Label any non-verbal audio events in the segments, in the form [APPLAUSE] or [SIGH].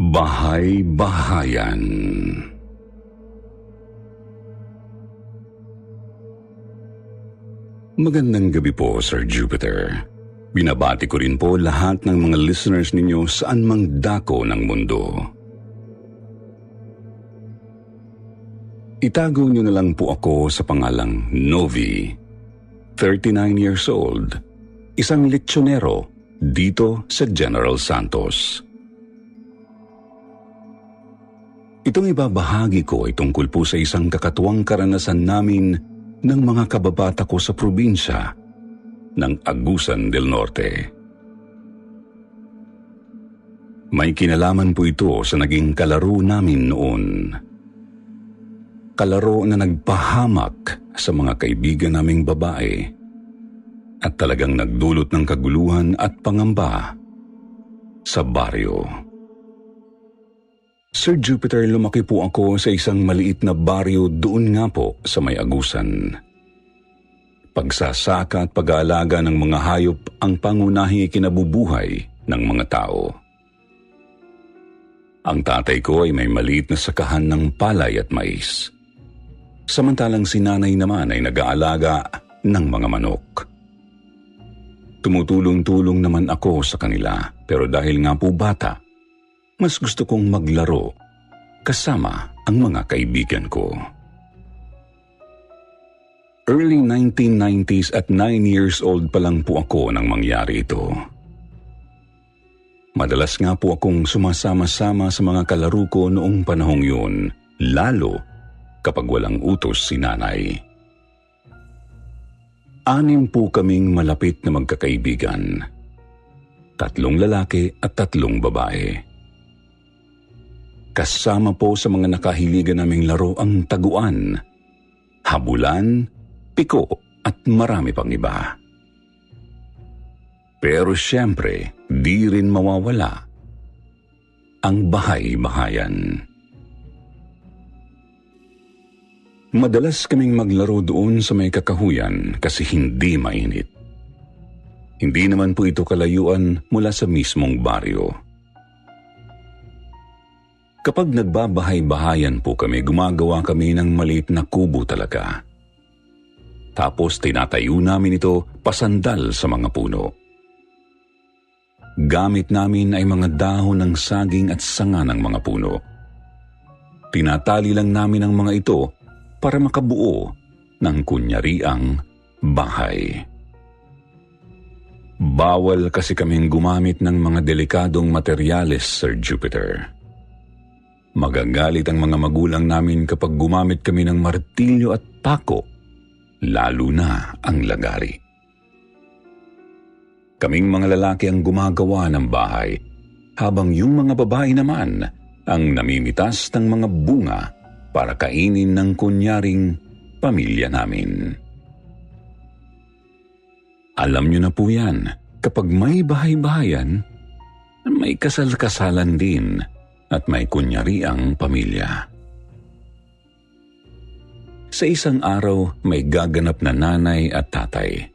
Bahay-bahayan Magandang gabi po, Sir Jupiter. Binabati ko rin po lahat ng mga listeners ninyo saan mang dako ng mundo. Itago niyo na lang po ako sa pangalang Novi, 39 years old, isang lechonero dito sa General Santos. Itong ibabahagi ko ay tungkol po sa isang kakatuwang karanasan namin ng mga kababata ko sa probinsya ng Agusan del Norte. May kinalaman po ito sa naging kalaro namin noon. Kalaro na nagpahamak sa mga kaibigan naming babae at talagang nagdulot ng kaguluhan at pangamba sa baryo. Sir Jupiter, lumaki po ako sa isang maliit na baryo doon nga po sa may agusan. Pagsasaka at pag-aalaga ng mga hayop ang pangunahing kinabubuhay ng mga tao. Ang tatay ko ay may maliit na sakahan ng palay at mais. Samantalang si nanay naman ay nag-aalaga ng mga manok. Tumutulong-tulong naman ako sa kanila pero dahil nga po bata, mas gusto kong maglaro kasama ang mga kaibigan ko. Early 1990s at 9 years old pa lang po ako nang mangyari ito. Madalas nga po akong sumasama-sama sa mga kalaro ko noong panahong yun, lalo kapag walang utos si nanay. Anim po kaming malapit na magkakaibigan. Tatlong lalaki at tatlong babae. Kasama po sa mga nakahiligan naming laro ang taguan, habulan, piko at marami pang iba. Pero siyempre, di rin mawawala ang bahay-bahayan. Madalas kaming maglaro doon sa may kakahuyan kasi hindi mainit. Hindi naman po ito kalayuan mula sa mismong baryo. Kapag nagbabahay-bahayan po kami, gumagawa kami ng maliit na kubo talaga. Tapos tinatayo namin ito pasandal sa mga puno. Gamit namin ay mga dahon ng saging at sanga ng mga puno. Tinatali lang namin ang mga ito para makabuo ng kunyariang bahay. Bawal kasi kaming gumamit ng mga delikadong materyales, Sir Jupiter. Magagalit ang mga magulang namin kapag gumamit kami ng martilyo at pako, lalo na ang lagari. Kaming mga lalaki ang gumagawa ng bahay, habang yung mga babae naman ang namimitas ng mga bunga para kainin ng kunyaring pamilya namin. Alam niyo na po yan, kapag may bahay-bahayan, may kasal-kasalan din at may kunyari ang pamilya. Sa isang araw, may gaganap na nanay at tatay.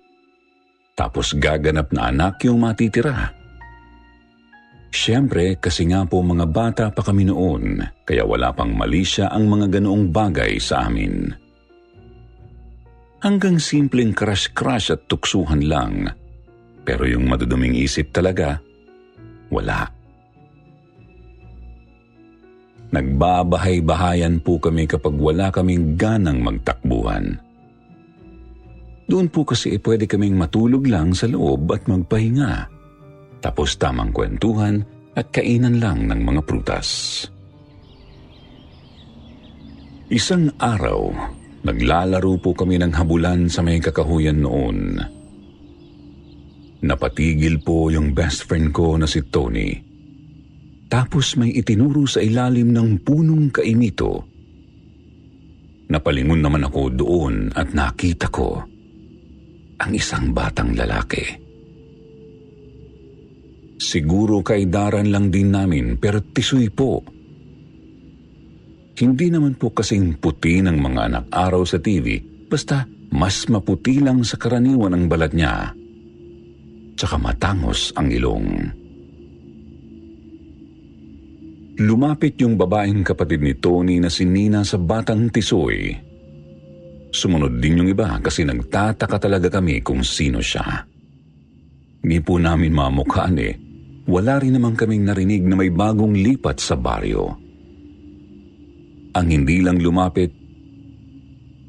Tapos gaganap na anak yung matitira. Siyempre, kasi nga po mga bata pa kami noon, kaya wala pang mali siya ang mga ganoong bagay sa amin. Hanggang simpleng crush-crush at tuksuhan lang. Pero yung maduduming isip talaga, wala. Nagbabahay-bahayan po kami kapag wala kaming ganang magtakbuhan. Doon po kasi eh, pwede kaming matulog lang sa loob at magpahinga. Tapos tamang kwentuhan at kainan lang ng mga prutas. Isang araw, Naglalaro po kami ng habulan sa may kakahuyan noon. Napatigil po yung best friend ko na si Tony. Tapos may itinuro sa ilalim ng punong kaimito. Napalingon naman ako doon at nakita ko ang isang batang lalaki. Siguro kay daran lang din namin pero tisoy po. Hindi naman po kasing puti ng mga anak araw sa TV, basta mas maputi lang sa karaniwan ang balat niya tsaka matangos ang ilong. Lumapit yung babaeng kapatid ni Tony na si Nina sa batang tisoy. Sumunod din yung iba kasi nagtataka talaga kami kung sino siya. Hindi po namin mamukhaan eh. Wala rin naman kaming narinig na may bagong lipat sa baryo. Ang hindi lang lumapit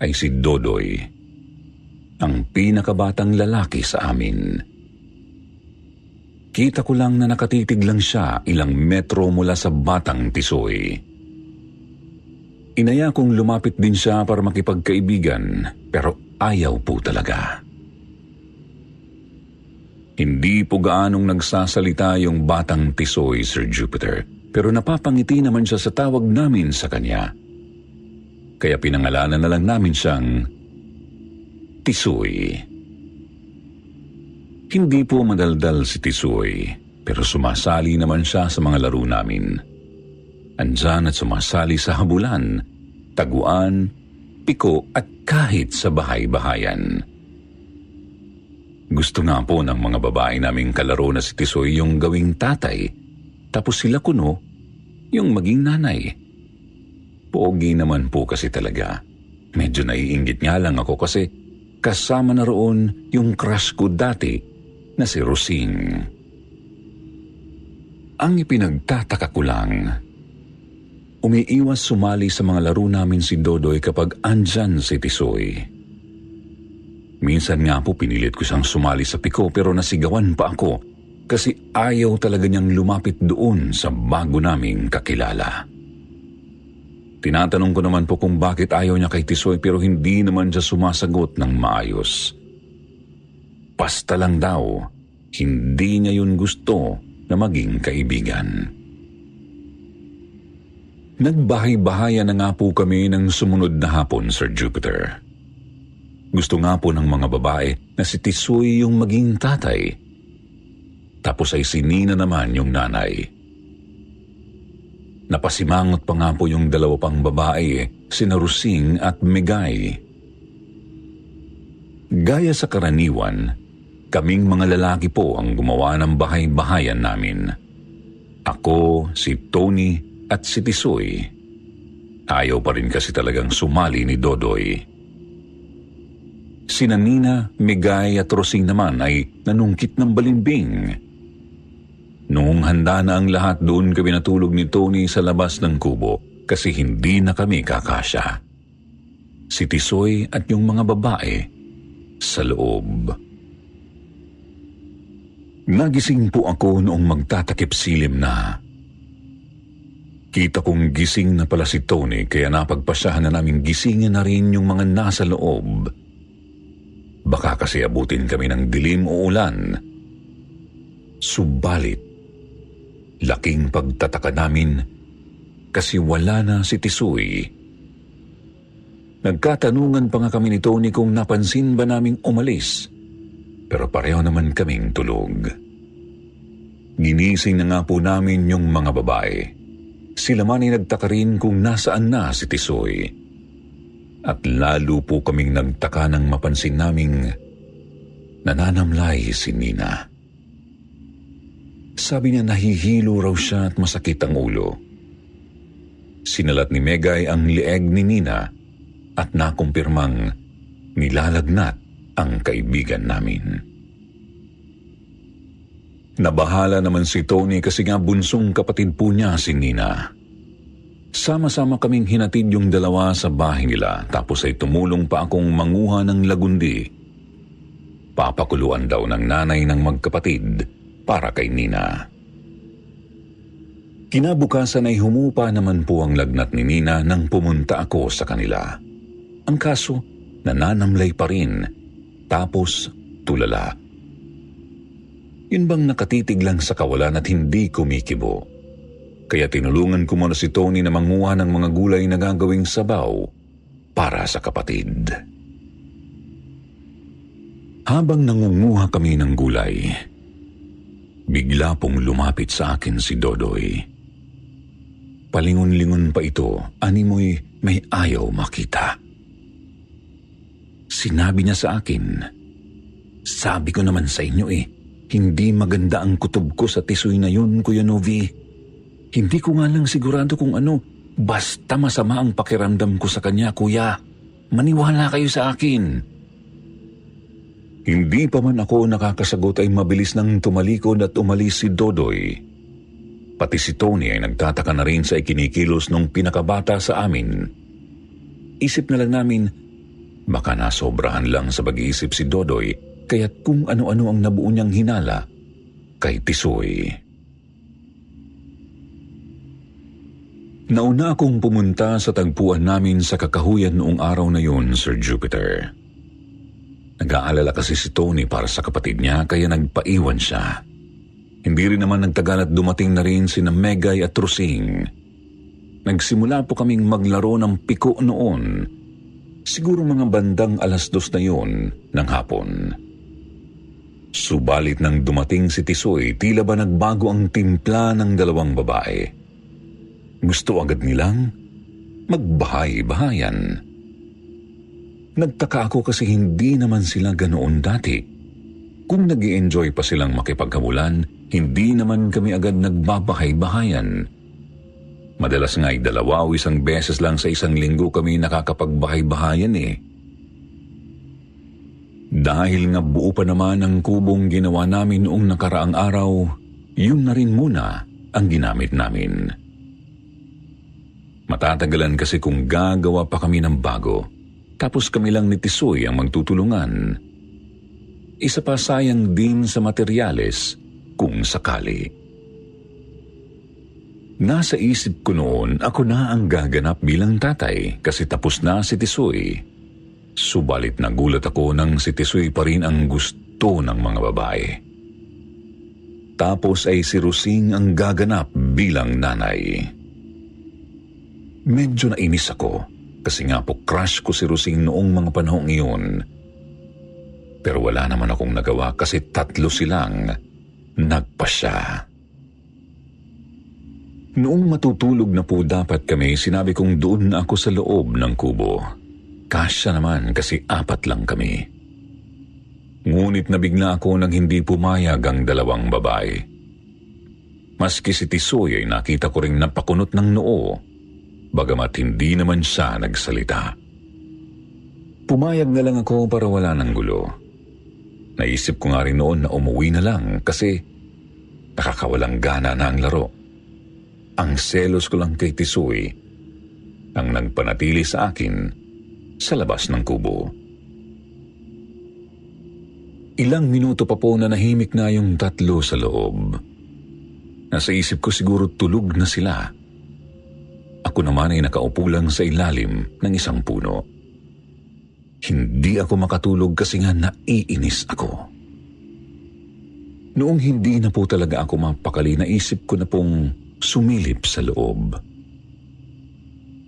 ay si Dodoy, ang pinakabatang lalaki sa amin. Kita ko lang na nakatitig lang siya ilang metro mula sa batang tisoy. Inaya kong lumapit din siya para makipagkaibigan pero ayaw po talaga. Hindi po gaanong nagsasalita yung batang tisoy, Sir Jupiter, pero napapangiti naman siya sa tawag namin sa kanya. Kaya pinangalanan na lang namin siyang Tisoy. Tisoy. Hindi po madaldal si Tisoy, pero sumasali naman siya sa mga laro namin. Andyan at sumasali sa habulan, taguan, piko at kahit sa bahay-bahayan. Gusto nga po ng mga babae naming kalaro na si Tisoy yung gawing tatay, tapos sila kuno yung maging nanay. Pogi naman po kasi talaga. Medyo naiingit nga lang ako kasi kasama na roon yung crush ko dati na si Rosing. Ang ipinagtataka ko lang, umiiwas sumali sa mga laro namin si Dodoy kapag andyan si Tisoy. Minsan nga po pinilit ko siyang sumali sa piko pero nasigawan pa ako kasi ayaw talaga niyang lumapit doon sa bago naming kakilala. Tinatanong ko naman po kung bakit ayaw niya kay Tisoy pero hindi naman siya sumasagot ng maayos. Basta lang daw, hindi niya yun gusto na maging kaibigan. Nagbahay-bahaya na nga po kami ng sumunod na hapon, Sir Jupiter. Gusto nga po ng mga babae na si Tisoy yung maging tatay. Tapos ay si Nina naman yung nanay. Napasimangot pa nga po yung dalawa pang babae, sina Rusing at Megay. Gaya sa karaniwan, Kaming mga lalaki po ang gumawa ng bahay-bahayan namin. Ako, si Tony at si Tisoy. Ayaw pa rin kasi talagang sumali ni Dodoy. Sina Nina, Migay at Rosing naman ay nanungkit ng balimbing. Noong handa na ang lahat doon kami natulog ni Tony sa labas ng kubo kasi hindi na kami kakasya. Si Tisoy at yung mga babae sa loob. Nagising po ako noong magtatakip silim na. Kita kong gising na pala si Tony kaya napagpasyahan na namin gisingin na rin yung mga nasa loob. Baka kasi abutin kami ng dilim o ulan. Subalit, laking pagtataka namin kasi wala na si Tisoy. Nagkatanungan pa nga kami ni Tony kung napansin ba naming umalis pero pareho naman kaming tulog. Ginising na nga po namin yung mga babae. Sila man ay nagtaka rin kung nasaan na si Tisoy. At lalo po kaming nagtaka nang mapansin naming nananamlay si Nina. Sabi niya nahihilo raw siya at masakit ang ulo. Sinalat ni Megay ang lieg ni Nina at nakumpirmang nilalagnat ang kaibigan namin. Nabahala naman si Tony kasi nga bunsong kapatid po niya si Nina. Sama-sama kaming hinatid yung dalawa sa bahay nila tapos ay tumulong pa akong manguha ng lagundi. Papakuluan daw ng nanay ng magkapatid para kay Nina. Kinabukasan ay humupa naman po ang lagnat ni Nina nang pumunta ako sa kanila. Ang kaso, nananamlay pa rin. Tapos, tulala. Yun bang nakatitig lang sa kawalan at hindi kumikibo? Kaya tinulungan ko muna si Tony na manguha ng mga gulay na gagawing sabaw para sa kapatid. Habang nangunguha kami ng gulay, bigla pong lumapit sa akin si Dodoy. Palingon-lingon pa ito, animoy may ayaw makita. Sinabi niya sa akin, Sabi ko naman sa inyo eh, hindi maganda ang kutob ko sa tisoy na yun, Kuya Novi. Hindi ko nga lang sigurado kung ano, basta masama ang pakiramdam ko sa kanya, Kuya. Maniwala kayo sa akin. Hindi pa man ako nakakasagot ay mabilis nang tumalikod at umalis si Dodoy. Pati si Tony ay nagtataka na rin sa ikinikilos nung pinakabata sa amin. Isip na lang namin, baka nasobrahan lang sa pag-iisip si Dodoy kaya't kung ano-ano ang nabuo niyang hinala kay Tisoy. Nauna akong pumunta sa tagpuan namin sa kakahuyan noong araw na yun, Sir Jupiter. Nag-aalala kasi si Tony para sa kapatid niya kaya nagpaiwan siya. Hindi rin naman nagtagal at dumating na rin si Megay at Rusing. Nagsimula po kaming maglaro ng piko noon. Siguro mga bandang alas dos na yun ng hapon. Subalit nang dumating si Tisoy, tila ba nagbago ang timpla ng dalawang babae. Gusto agad nilang magbahay-bahayan. Nagtaka ako kasi hindi naman sila ganoon dati. Kung nag enjoy pa silang makipagkabulan, hindi naman kami agad nagbabahay-bahayan. Madalas nga ay dalawa o isang beses lang sa isang linggo kami nakakapagbahay-bahayan eh. Dahil nga buo pa naman ang kubong ginawa namin noong nakaraang araw, yun na rin muna ang ginamit namin. Matatagalan kasi kung gagawa pa kami ng bago. Tapos kami lang ni Tisoy ang magtutulungan. Isa pa sayang din sa materyales kung sakali. Nasa isip ko noon ako na ang gaganap bilang tatay kasi tapos na si Tisoy. Subalit nagulat ako nang si Tisoy pa rin ang gusto ng mga babae. Tapos ay si Rusing ang gaganap bilang nanay. Medyo nainis ako kasi nga po crush ko si Rosing noong mga panahong iyon. Pero wala naman akong nagawa kasi tatlo silang nagpasya. Noong matutulog na po dapat kami, sinabi kong doon na ako sa loob ng kubo. Kasya naman kasi apat lang kami. Ngunit nabigla ako nang hindi pumayag ang dalawang babae. Maski si Tisoy ay nakita ko ring napakunot ng noo bagamat hindi naman siya nagsalita. Pumayag na lang ako para wala ng gulo. Naisip ko nga rin noon na umuwi na lang kasi nakakawalang gana na ang laro. Ang selos ko lang kay Tisoy ang nagpanatili sa akin sa labas ng kubo. Ilang minuto pa po na nahimik na yung tatlo sa loob. Nasa isip ko siguro tulog na sila ako naman ay nakaupo lang sa ilalim ng isang puno. Hindi ako makatulog kasi nga naiinis ako. Noong hindi na po talaga ako mapakali, naisip ko na pong sumilip sa loob.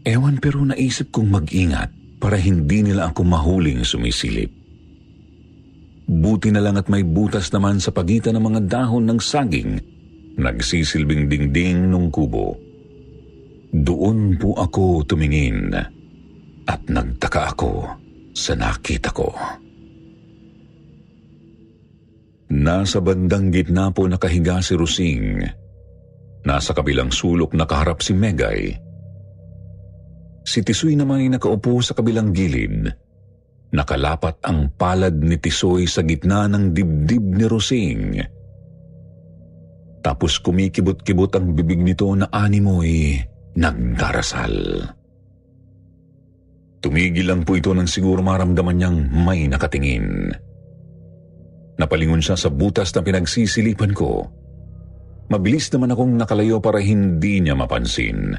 Ewan pero naisip kong mag-ingat para hindi nila ako mahuling sumisilip. Buti na lang at may butas naman sa pagitan ng mga dahon ng saging nagsisilbing dingding ng kubo. Doon po ako tumingin at nagtaka ako sa nakita ko. Nasa bandang gitna po nakahiga si Rusing. Nasa kabilang sulok nakaharap si Megay. Si Tisoy naman ay nakaupo sa kabilang gilid. Nakalapat ang palad ni Tisoy sa gitna ng dibdib ni Rusing. Tapos kumikibot-kibot ang bibig nito na animoy nagdarasal. Tumigil lang po ito nang siguro maramdaman niyang may nakatingin. Napalingon siya sa butas na pinagsisilipan ko. Mabilis naman akong nakalayo para hindi niya mapansin.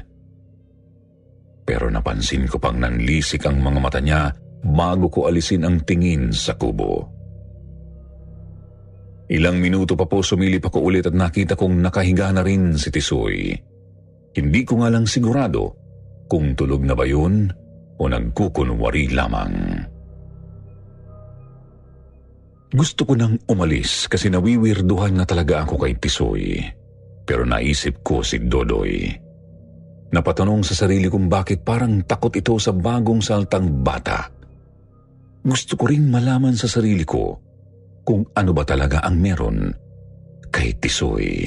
pero napansin ko pang nanlisik ang mga mata niya bago ko alisin ang tingin sa kubo. Ilang minuto pa po sumilip ako ulit at nakita kong nakahiga na rin si Tisoy. Hindi ko nga lang sigurado kung tulog na ba yun o nagkukunwari lamang. Gusto ko nang umalis kasi nawiwirduhan na talaga ako kay Tisoy. Pero naisip ko si Dodoy. Napatanong sa sarili kong bakit parang takot ito sa bagong saltang bata. Gusto ko ring malaman sa sarili ko kung ano ba talaga ang meron kay Tisoy.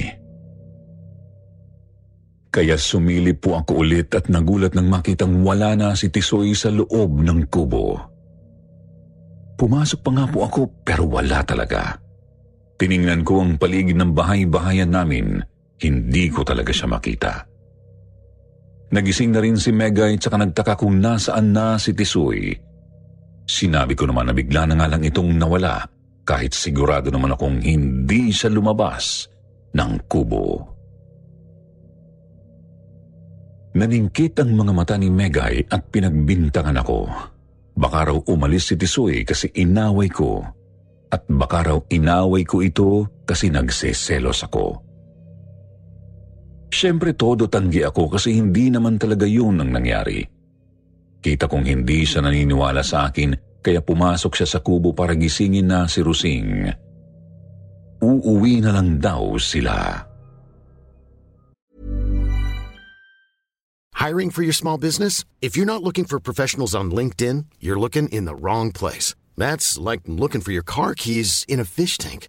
Kaya sumilip po ako ulit at nagulat nang makitang wala na si Tisoy sa loob ng kubo. Pumasok pa nga po ako pero wala talaga. Tiningnan ko ang paligid ng bahay-bahayan namin, hindi ko talaga siya makita. Nagising na rin si Megay at saka nagtaka kung nasaan na si Tisoy. Sinabi ko naman na bigla na nga lang itong nawala kahit sigurado naman akong hindi siya lumabas ng kubo. Naningkit ang mga mata ni Megay at pinagbintangan ako. Baka raw umalis si Tisoy kasi inaway ko at baka raw inaway ko ito kasi nagseselos ako. Siyempre todo tanggi ako kasi hindi naman talaga yun ang nangyari. Kita kong hindi siya naniniwala sa akin kaya pumasok siya sa kubo para gisingin na si Rusing. Uuwi na lang daw sila. Hiring for your small business? If you're not looking for professionals on LinkedIn, you're looking in the wrong place. That's like looking for your car keys in a fish tank.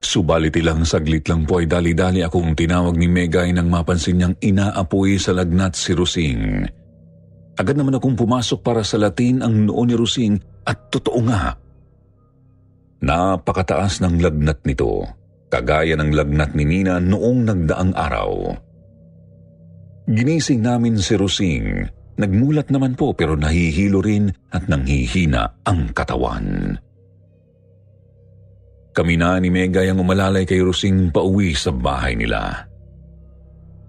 Subalit ilang saglit lang po ay dali-dali akong tinawag ni Megay nang mapansin niyang inaapoy sa lagnat si Rusing. Agad naman akong pumasok para sa latin ang noo ni Rusing at totoo nga. Napakataas ng lagnat nito, kagaya ng lagnat ni Nina noong nagdaang araw. Ginising namin si Rusing. Nagmulat naman po pero nahihilo rin at nanghihina ang katawan. Kami na ni Megay ang umalalay kay Rusing pauwi sa bahay nila.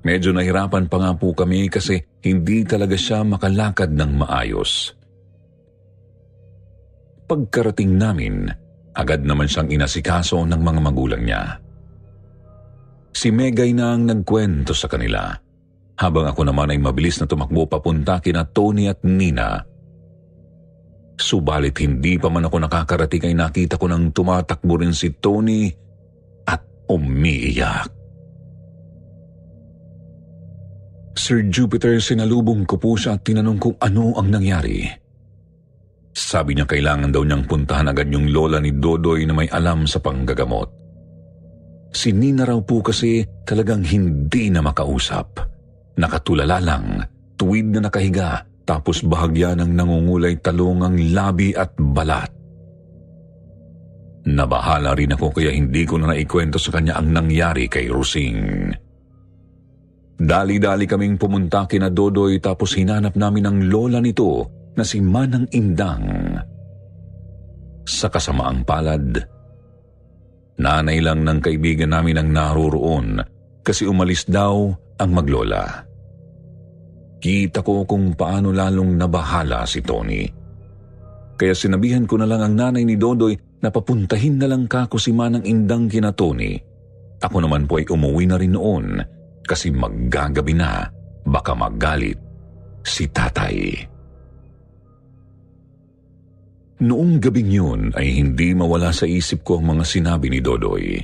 Medyo nahirapan pa nga po kami kasi hindi talaga siya makalakad ng maayos. Pagkarating namin, agad naman siyang inasikaso ng mga magulang niya. Si Megay na ang nagkwento sa kanila, habang ako naman ay mabilis na tumakbo papunta kina Tony at Nina Subalit hindi pa man ako nakakarating ay nakita ko nang tumatakbo rin si Tony at umiiyak. Sir Jupiter, sinalubong ko po siya at tinanong kung ano ang nangyari. Sabi niya kailangan daw niyang puntahan agad yung lola ni Dodoy na may alam sa panggagamot. Si Nina raw po kasi talagang hindi na makausap. Nakatulala lang, tuwid na nakahiga tapos bahagya ng nangungulay talong ang labi at balat. Nabahala rin ako kaya hindi ko na naikwento sa kanya ang nangyari kay Rusing. Dali-dali kaming pumunta kina Dodoy tapos hinanap namin ang lola nito na si Manang Indang. Sa kasamaang palad, nanay lang ng kaibigan namin ang naroroon kasi umalis daw ang maglola. Kita ko kung paano lalong nabahala si Tony. Kaya sinabihan ko na lang ang nanay ni Dodoy na papuntahin na lang kako si Manang Indang kina Tony. Ako naman po ay umuwi na rin noon kasi maggagabi na baka magalit si tatay. Noong gabing yun ay hindi mawala sa isip ko ang mga sinabi ni Dodoy.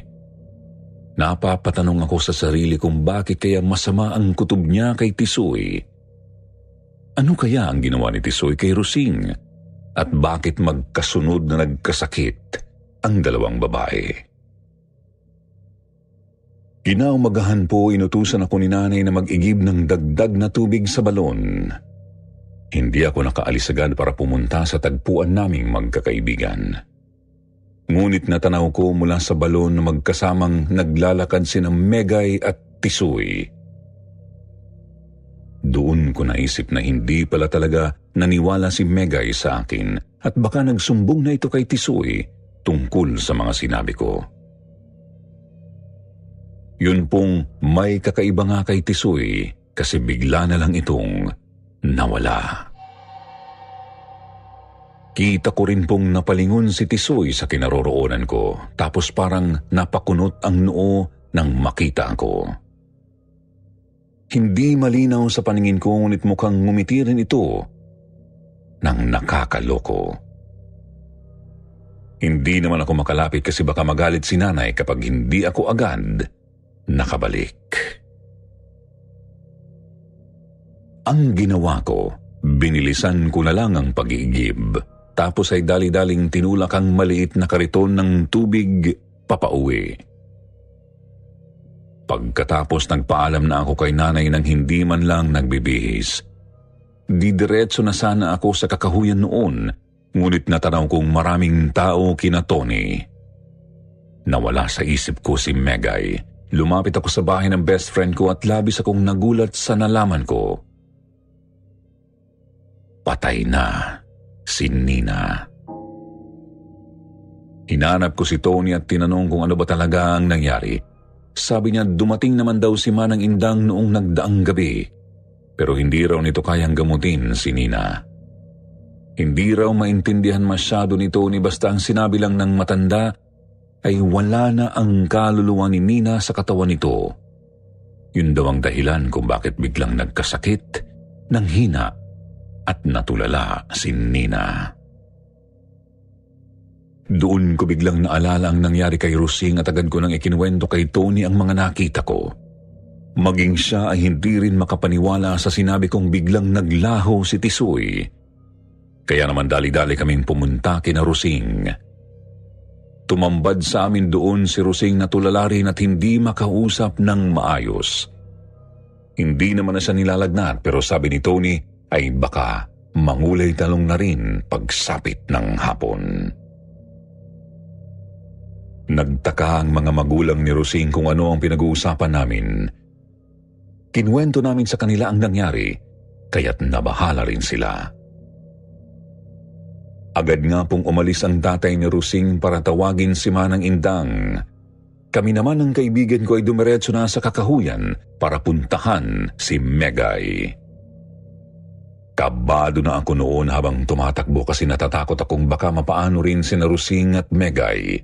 Napapatanong ako sa sarili kung bakit kaya masama ang kutob niya kay Tisoy. Ano kaya ang ginawa ni Tisoy kay Rosing? At bakit magkasunod na nagkasakit ang dalawang babae? Kinaumagahan po inutusan ako ni nanay na mag-igib ng dagdag na tubig sa balon. Hindi ako nakaalis agad para pumunta sa tagpuan naming magkakaibigan. Ngunit natanaw ko mula sa balon na magkasamang naglalakad sina Megay at Tisoy. Doon ko naisip na hindi pala talaga naniwala si Megay sa akin at baka nagsumbong na ito kay Tisoy tungkol sa mga sinabi ko. Yun pong may kakaiba nga kay Tisoy kasi bigla na lang itong nawala. Kita ko rin pong napalingon si Tisoy sa kinaroroonan ko tapos parang napakunot ang noo nang makita ko. Hindi malinaw sa paningin ko ngunit mukhang ngumiti rin ito ng nakakaloko. Hindi naman ako makalapit kasi baka magalit si nanay kapag hindi ako agad nakabalik. Ang ginawa ko, binilisan ko na lang ang pag-iigib. Tapos ay dali-daling tinulak ang maliit na kariton ng tubig papauwi. Pagkatapos nagpaalam na ako kay nanay nang hindi man lang nagbibihis. Didiretso na sana ako sa kakahuyan noon, ngunit natanaw kong maraming tao kina Tony. Nawala sa isip ko si Megay. Lumapit ako sa bahay ng best friend ko at labis akong nagulat sa nalaman ko patay na si Nina. Hinanap ko si Tony at tinanong kung ano ba talaga ang nangyari. Sabi niya dumating naman daw si Manang Indang noong nagdaang gabi, pero hindi raw nito kayang gamutin si Nina. Hindi raw maintindihan masyado ni Tony basta ang sinabi lang ng matanda ay wala na ang kaluluwa ni Nina sa katawan nito. Yun daw ang dahilan kung bakit biglang nagkasakit ng hina at natulala si Nina. Doon ko biglang naalala ang nangyari kay Rusing at agad ko nang ikinuwento kay Tony ang mga nakita ko. Maging siya ay hindi rin makapaniwala sa sinabi kong biglang naglaho si Tisoy. Kaya naman dali-dali kaming pumunta kina Rusing. Tumambad sa amin doon si Rusing na tulala rin at hindi makausap ng maayos. Hindi naman na siya nilalagnat pero sabi ni Tony ay baka mangulay talong na rin pagsapit ng hapon. Nagtaka ang mga magulang ni Rosing kung ano ang pinag-uusapan namin. Kinwento namin sa kanila ang nangyari, kaya't nabahala rin sila. Agad nga pong umalis ang tatay ni Rosing para tawagin si Manang Indang. Kami naman ng kaibigan ko ay dumiretso na sa kakahuyan para puntahan si Megay. Kabado na ako noon habang tumatakbo kasi natatakot akong baka mapaano rin si Narusing at Megay.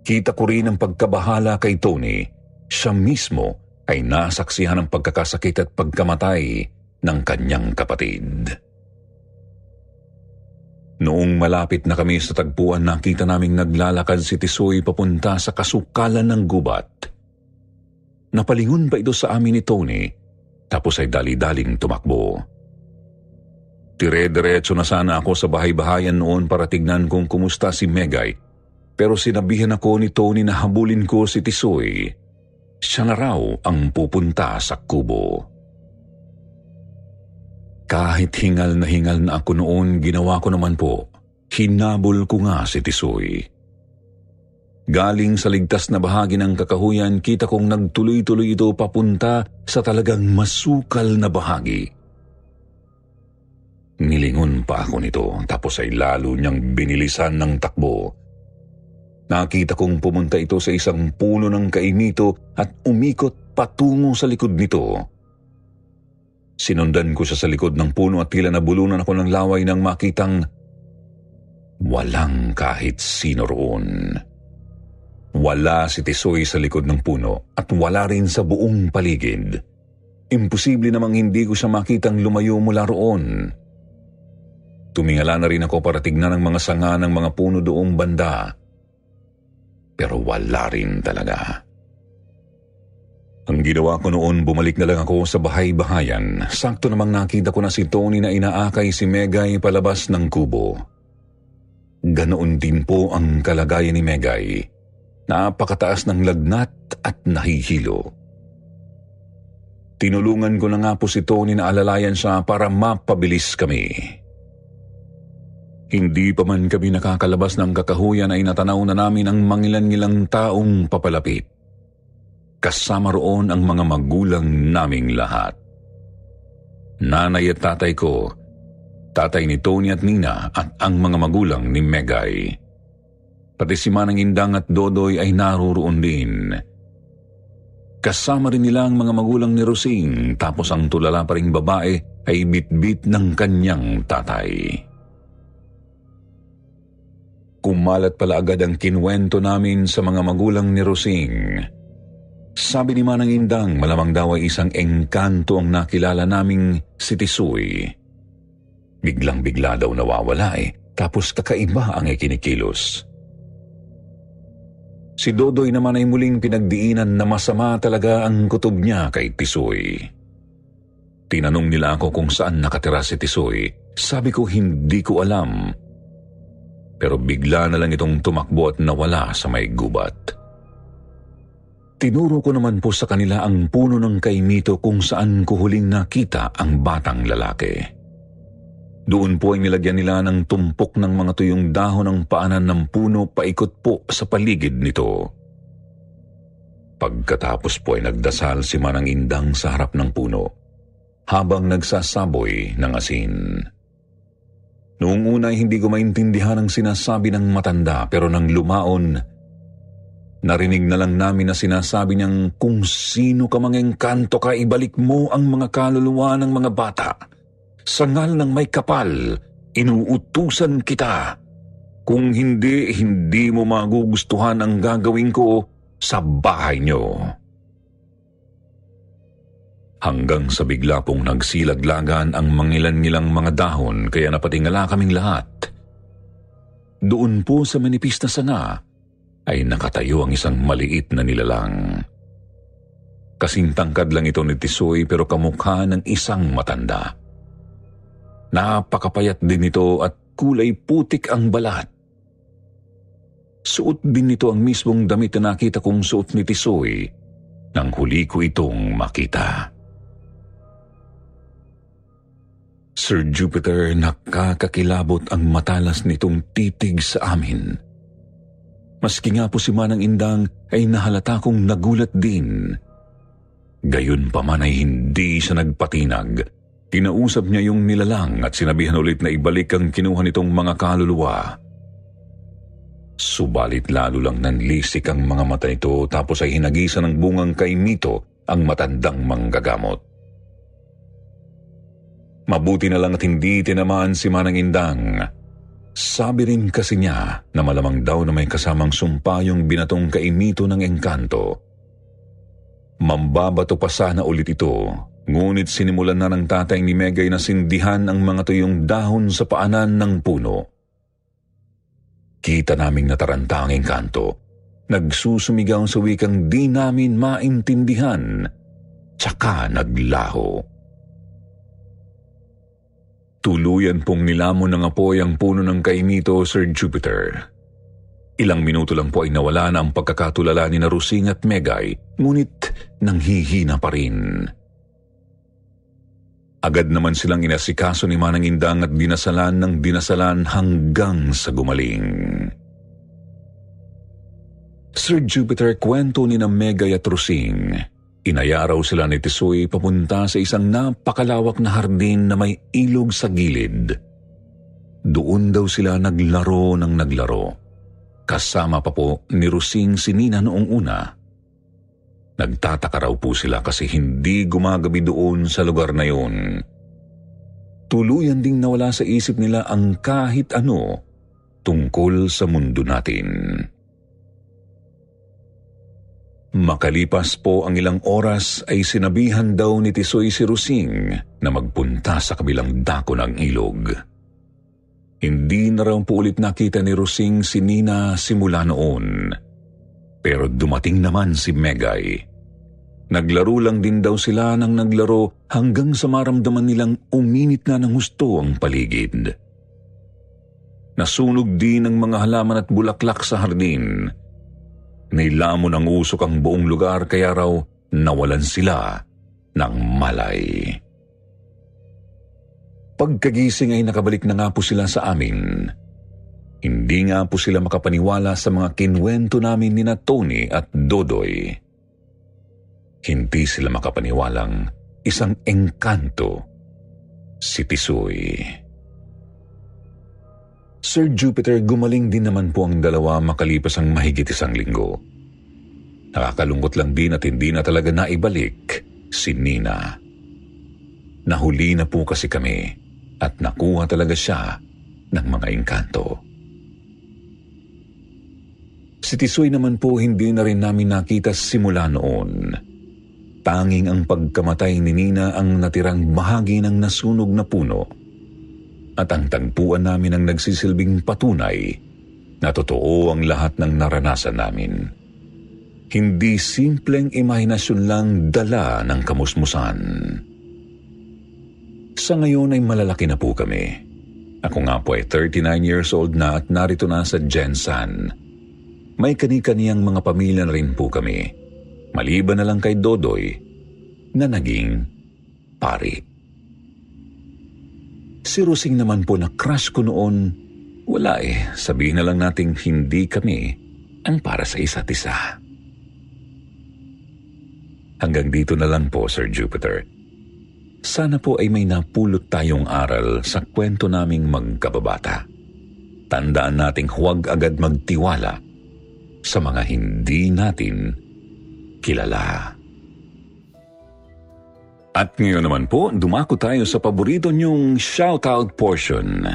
Kita ko rin ang pagkabahala kay Tony. Siya mismo ay nasaksihan ng pagkakasakit at pagkamatay ng kanyang kapatid. Noong malapit na kami sa tagpuan, nakita naming naglalakad si Tisoy papunta sa kasukalan ng gubat. Napalingon pa ito sa amin ni Tony, tapos ay dali-daling tumakbo. Dire-diretso na sana ako sa bahay-bahayan noon para tignan kung kumusta si Megay. Pero sinabihan ako ni Tony na habulin ko si Tisoy. Siya na raw ang pupunta sa kubo. Kahit hingal na hingal na ako noon, ginawa ko naman po. Hinabol ko nga si Tisoy. Galing sa ligtas na bahagi ng kakahuyan, kita kong nagtuloy-tuloy ito papunta sa talagang masukal na bahagi. Nilingon pa ako nito tapos ay lalo niyang binilisan ng takbo. Nakita kong pumunta ito sa isang puno ng kaimito at umikot patungo sa likod nito. Sinundan ko siya sa likod ng puno at tila nabulunan ako ng laway nang makitang walang kahit sino roon. Wala si Tisoy sa likod ng puno at wala rin sa buong paligid. Imposible namang hindi ko siya makitang lumayo mula roon. Tumingala na rin ako para tignan ang mga sanga ng mga puno doong banda. Pero wala rin talaga. Ang ginawa ko noon, bumalik na lang ako sa bahay-bahayan. Sakto namang nakita ko na si Tony na inaakay si Megay palabas ng kubo. Ganoon din po ang kalagayan ni Megay. Napakataas ng lagnat at nahihilo. Tinulungan ko na nga po si Tony na alalayan siya para mapabilis kami. Hindi pa man kami nakakalabas ng kakahuyan ay natanaw na namin ang mangilan-ngilang taong papalapit. Kasama roon ang mga magulang naming lahat. Nanay at tatay ko, tatay ni Tony at Nina at ang mga magulang ni Megay. Pati si Manang Indang at Dodoy ay naroroon din. Kasama rin nila ang mga magulang ni Rosing tapos ang tulala pa ring babae ay bitbit ng kanyang tatay. Kumalat pala agad ang kinwento namin sa mga magulang ni Rosing. Sabi ni Manang Indang, malamang daw ay isang engkanto ang nakilala naming si Tisoy. Biglang-bigla daw nawawala eh, tapos kakaiba ang ikinikilos. Si Dodoy naman ay muling pinagdiinan na masama talaga ang kutob niya kay Tisoy. Tinanong nila ako kung saan nakatira si Tisoy. Sabi ko hindi ko alam pero bigla na lang itong tumakbo at nawala sa may gubat. Tinuro ko naman po sa kanila ang puno ng kaimito kung saan ko huling nakita ang batang lalaki. Doon po ay nilagyan nila ng tumpok ng mga tuyong dahon ng paanan ng puno paikot po sa paligid nito. Pagkatapos po ay nagdasal si Manang Indang sa harap ng puno habang nagsasaboy ng asin. Noong una hindi ko maintindihan ang sinasabi ng matanda pero nang lumaon, narinig na lang namin na sinasabi niyang kung sino ka mang engkanto ka, ibalik mo ang mga kaluluwa ng mga bata. Sangal ng may kapal, inuutusan kita. Kung hindi, hindi mo magugustuhan ang gagawin ko sa bahay niyo hanggang sa bigla pong nagsilaglagan ang mangilan-ngilang mga dahon kaya napatingala kaming lahat. Doon po sa manipis na sanga ay nakatayo ang isang maliit na nilalang. Kasing tangkad lang ito ni Tisoy pero kamukha ng isang matanda. Napakapayat din ito at kulay putik ang balat. Suot din nito ang mismong damit na nakita kong suot ni Tisoy nang huli ko itong makita. Sir Jupiter, nakakakilabot ang matalas nitong titig sa amin. Maski nga po si Manang Indang ay nahalata kong nagulat din. Gayon pa man ay hindi siya nagpatinag. Kinausap niya yung nilalang at sinabihan ulit na ibalik ang kinuha nitong mga kaluluwa. Subalit lalo lang nanlisik ang mga mata nito tapos ay hinagisan ng bungang kay Mito ang matandang manggagamot. Mabuti na lang at hindi tinamaan si Manang Indang. Sabi rin kasi niya na malamang daw na may kasamang sumpa yung binatong kaimito ng engkanto. Mambabato pa sana ulit ito, ngunit sinimulan na ng tatay ni Megay na sindihan ang mga tuyong dahon sa paanan ng puno. Kita naming nataranta ang engkanto. Nagsusumigaw sa wikang di namin maintindihan, tsaka naglaho. Tuluyan pong nilamon ng apoy ang puno ng kainito, Sir Jupiter. Ilang minuto lang po ay nawala na ang pagkakatulala ni Narusing at Megay, ngunit nanghihina pa rin. Agad naman silang inasikaso ni Manang Indang at dinasalan ng dinasalan hanggang sa gumaling. Sir Jupiter, kwento ni na Megay at Rusing Inaya sila ni Tisoy papunta sa isang napakalawak na hardin na may ilog sa gilid. Doon daw sila naglaro ng naglaro. Kasama pa po ni Rusing si Nina noong una. Nagtataka raw po sila kasi hindi gumagabi doon sa lugar na yun. Tuluyan ding nawala sa isip nila ang kahit ano tungkol sa mundo natin. Makalipas po ang ilang oras ay sinabihan daw ni Tisoy si Rusing na magpunta sa kabilang dako ng ilog. Hindi na raw po ulit nakita ni Rosing si Nina simula noon. Pero dumating naman si Megay. Naglaro lang din daw sila ng naglaro hanggang sa maramdaman nilang uminit na ng husto ang paligid. Nasunog din ang mga halaman at bulaklak sa hardin. Nailamon ang usok ang buong lugar kaya raw nawalan sila ng malay. Pagkagising ay nakabalik na nga po sila sa amin. Hindi nga po sila makapaniwala sa mga kinwento namin ni na Tony at Dodoy. Hindi sila makapaniwalang isang engkanto si Tisoy. Sir Jupiter, gumaling din naman po ang dalawa makalipas ang mahigit isang linggo. Nakakalungkot lang din at hindi na talaga naibalik si Nina. Nahuli na po kasi kami at nakuha talaga siya ng mga engkanto. Si Tisoy naman po hindi na rin namin nakita simula noon. Tanging ang pagkamatay ni Nina ang natirang bahagi ng nasunog na puno at ang tagpuan namin ang nagsisilbing patunay na totoo ang lahat ng naranasan namin. Hindi simpleng imahinasyon lang dala ng kamusmusan. Sa ngayon ay malalaki na po kami. Ako nga po ay 39 years old na at narito na sa Jensan. May kani-kaniyang mga pamilya na rin po kami. Maliban na lang kay Dodoy na naging pari. Si Rusing naman po na crush ko noon, wala eh, sabihin na lang nating hindi kami ang para sa isa't isa. Hanggang dito na lang po, Sir Jupiter. Sana po ay may napulot tayong aral sa kwento naming magkababata. Tandaan nating huwag agad magtiwala sa mga hindi natin kilala. At ngayon naman po, dumako tayo sa paborito niyong shoutout portion.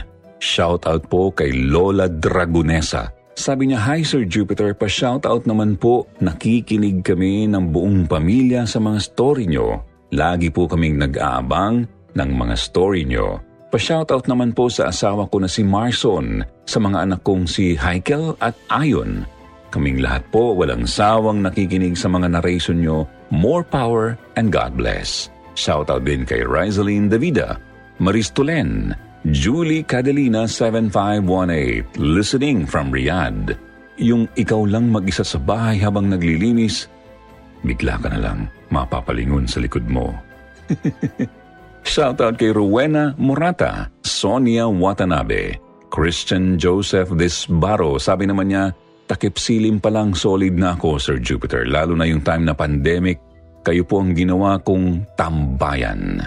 Shoutout po kay Lola Dragonesa. Sabi niya, Hi Sir Jupiter, pa-shoutout naman po. Nakikinig kami ng buong pamilya sa mga story niyo Lagi po kaming nag-aabang ng mga story nyo. Pa-shoutout naman po sa asawa ko na si Marson, sa mga anak kong si Heikel at Ayon. Kaming lahat po walang sawang nakikinig sa mga narration nyo. More power and God bless. Shoutout din kay Rizaline Davida, Maristolen, Julie Cadelina 7518, listening from Riyadh. Yung ikaw lang mag-isa sa bahay habang naglilinis, bigla ka na lang mapapalingon sa likod mo. [LAUGHS] Shoutout kay Rowena Morata, Sonia Watanabe, Christian Joseph Disbaro. Sabi naman niya, takip silim pa lang solid na ako, Sir Jupiter. Lalo na yung time na pandemic, kayo po ang ginawa kong tambayan.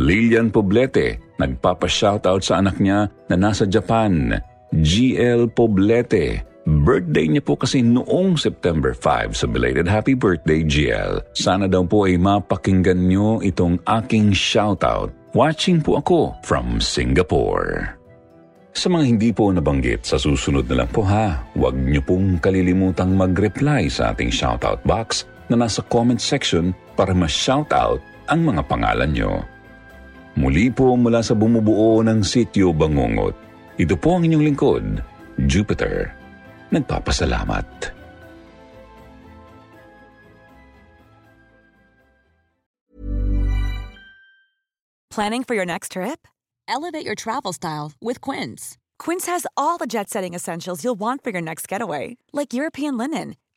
Lilian Poblete, nagpapa-shoutout sa anak niya na nasa Japan. GL Poblete, Birthday niya po kasi noong September 5 sa belated happy birthday GL. Sana daw po ay mapakinggan niyo itong aking shoutout. Watching po ako from Singapore. Sa mga hindi po nabanggit, sa susunod na lang po ha, huwag niyo pong kalilimutang mag-reply sa ating shoutout box na nasa comment section para ma-shoutout ang mga pangalan niyo. Muli po mula sa bumubuo ng sityo Bangungot. Ito po ang inyong lingkod, Jupiter nagpapasalamat. Planning for your next trip? Elevate your travel style with Quince. Quince has all the jet setting essentials you'll want for your next getaway, like European linen,